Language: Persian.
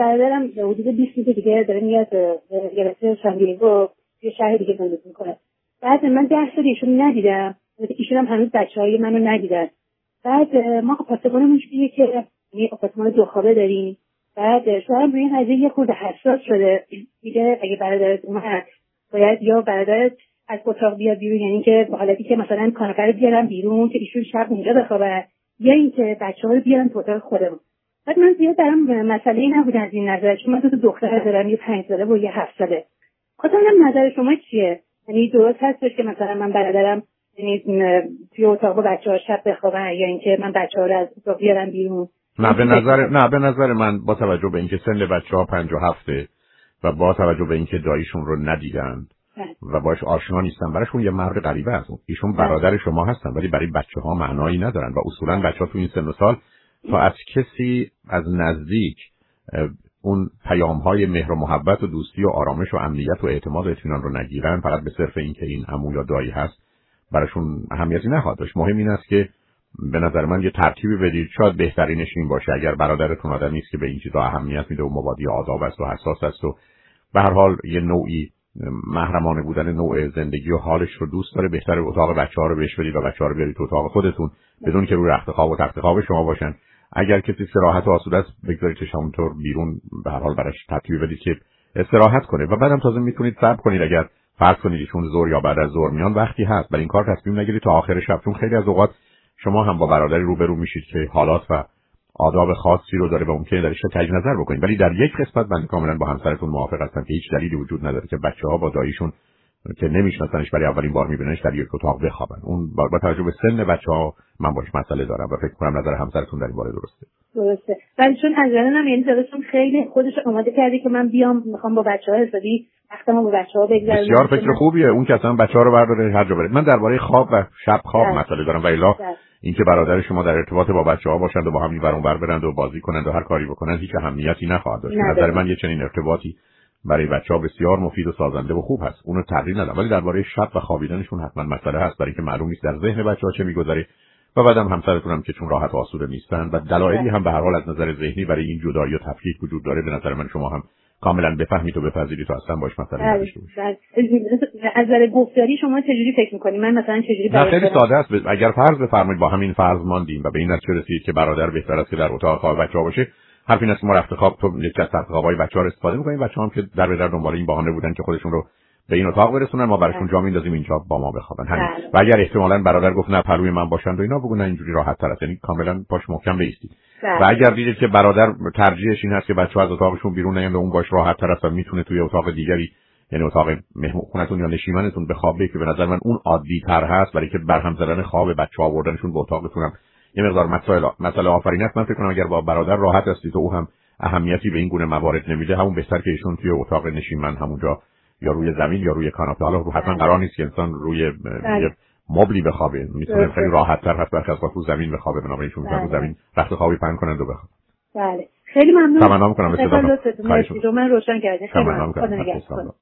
برادرم حدود 20 روز دیگه داره میاد گرفته ساندیگو یه شهر دیگه زندگی می‌کنه. بعد من ده سال ایشون ندیدم. ایشون هم هنوز بچه های منو ندیدن. بعد ما آپارتمانمون جوریه که یه آپارتمان دو خوابه داریم. بعد شوهرم روی این قضیه یه خورده حساس شده. میگه اگه برادرت اومد باید یا برادرت از اتاق بیاد بیرون یعنی که با حالتی که مثلا کاناپه رو بیرون که ایشون شب اونجا بخوابه یا اینکه بچه ها رو بیارن تو اتاق خودمون. بعد من زیاد برام مسئله نبود از این نظر چون من دو دختر دارم یه پنج ساله و یه هفت ساله خواستم نظر شما چیه یعنی درست هستش که مثلا من برادرم یعنی توی اتاق بچه ها شب بخوابن یا اینکه من بچه ها رو از اتاق بیارم بیرون نه به نظر نه به نظر من با توجه به اینکه سن بچه ها پنج و هفته و با توجه به اینکه داییشون رو ندیدن بله. و باش آشنا نیستن براشون یه مرد غریبه اون ایشون بله. برادر شما هستن ولی برای بچه ها معنایی ندارن و اصولا بچه ها تو این سن و سال تا از کسی از نزدیک اون پیام های مهر و محبت و دوستی و آرامش و امنیت و اعتماد و اطمینان رو نگیرن فقط به صرف اینکه این عمو یا دایی هست براشون اهمیتی نخواهد داشت. مهم این است که به نظر من یه ترتیبی بدید. شاید بهترینش این باشه. اگر برادرتون آدمی است که به این چیزا اهمیت میده و مبادی آداب است و حساس است و به هر حال یه نوعی محرمانه بودن نوع زندگی و حالش رو دوست داره بهتر اتاق بچه ها رو بهش بدید و بچه ها رو بیارید تو اتاق خودتون بدون که روی رخت خواب و تخت خواب شما باشن. اگر کسی استراحت و آسوده است بگذاریدش همونطور بیرون به هر حال براش ترتیب بدید که استراحت کنه. و بعدم تازه می‌تونید صبر کنید اگر فرض کنید ایشون زور یا بعد از زور میان وقتی هست. برای این کار تصمیم نگیرید تا آخر شب. چون خیلی از اوقات شما هم با برادری روبرو میشید که حالات و آداب خاصی رو داره و ممکنه درش تجدید نظر بکنید. ولی در یک قسمت من کاملا با همسرتون موافق هستم که هیچ دلیلی وجود نداره که بچه ها با داییشون که نمیشناسنش برای اولین بار میبیننش در یک اتاق بخوابن. اون با توجه به سن بچه ها من باش مسئله دارم و فکر کنم نظر همسرتون در این باره درسته. درسته. ولی چون از هم یعنی دلشون خیلی خودش آماده کرده که من بیام می‌خوام با بچه ها حسابی وقتمو با بچه ها بگذارم بسیار فکر خوبیه. اون که اصلا بچه ها رو برداره هر جا بره. من درباره خواب و شب خواب بله. مسئله دارم. و الا بله. اینکه برادر شما در ارتباط با بچه ها باشند و با هم این بر برند و بازی کنند و هر کاری بکنند هیچ اهمیتی نخواهد داشت. نظر من یه چنین ارتباطی برای بچه ها بسیار مفید و سازنده و خوب هست. اونو تغییر ندم. ولی درباره شب و خوابیدنشون حتما مسئله هست. برای که معلوم نیست در ذهن بچه ها چه میگذره. و بعدم همسرتون هم که چون راحت و آسوده نیستن و دلایلی هم به هر حال از نظر ذهنی برای این جدایی و تفکیک وجود داره به نظر من شما هم کاملا بفهمید و بپذیرید تو اصلا باش مثلا بله، بله. از نظر گفتاری شما چجوری فکر می‌کنید من مثلا چجوری نه خیلی ساده است. اگر فرض بفرمایید با همین فرض ماندیم و به این نتیجه رسید که برادر بهتر است که در اتاق خواب بچه‌ها باشه حرف این است ما رفت خواب تو یک از خوابای بچه‌ها استفاده می‌کنیم. بچه‌ها هم که در به در دنبال این بهانه بودن که خودشون رو به این اتاق برسونن ما براشون جا میندازیم اینجا با ما بخوابن. همین. بله. و اگر احتمالا برادر گفت نه پلوی من باشند و اینا بگو نه اینجوری راحت تر است. یعنی کاملا باش محکم بیستید و اگر دیدید که برادر ترجیحش این هست که بچه‌ها از اتاقشون بیرون نیان و اون باش راحت تر است و می‌تونه توی اتاق دیگری یعنی اتاق مهمون خونتون یا نشیمنتون بخوابه که به نظر من اون عادی تر هست برای که برهم زدن خواب بچه آوردنشون به اتاقتون هم یه مقدار مسائل مسئله آفرین است من فکر کنم اگر با برادر راحت هستید و او هم اهمیتی به این گونه موارد نمیده همون بهتر که ایشون توی اتاق نشیمن همونجا یا روی زمین یا روی کاناپه. حالا رو حتما قرار نیست که انسان روی بله. مبلی بخوابه. می‌تونه خیلی راحت تر هست برخی از رو زمین بخوابه. بنابراین ایشون رو بله. زمین رخت خوابی پهن کنند و بخواب بله. خیلی ممنون. تمام کنم من روشن کردم خیلی ممنون.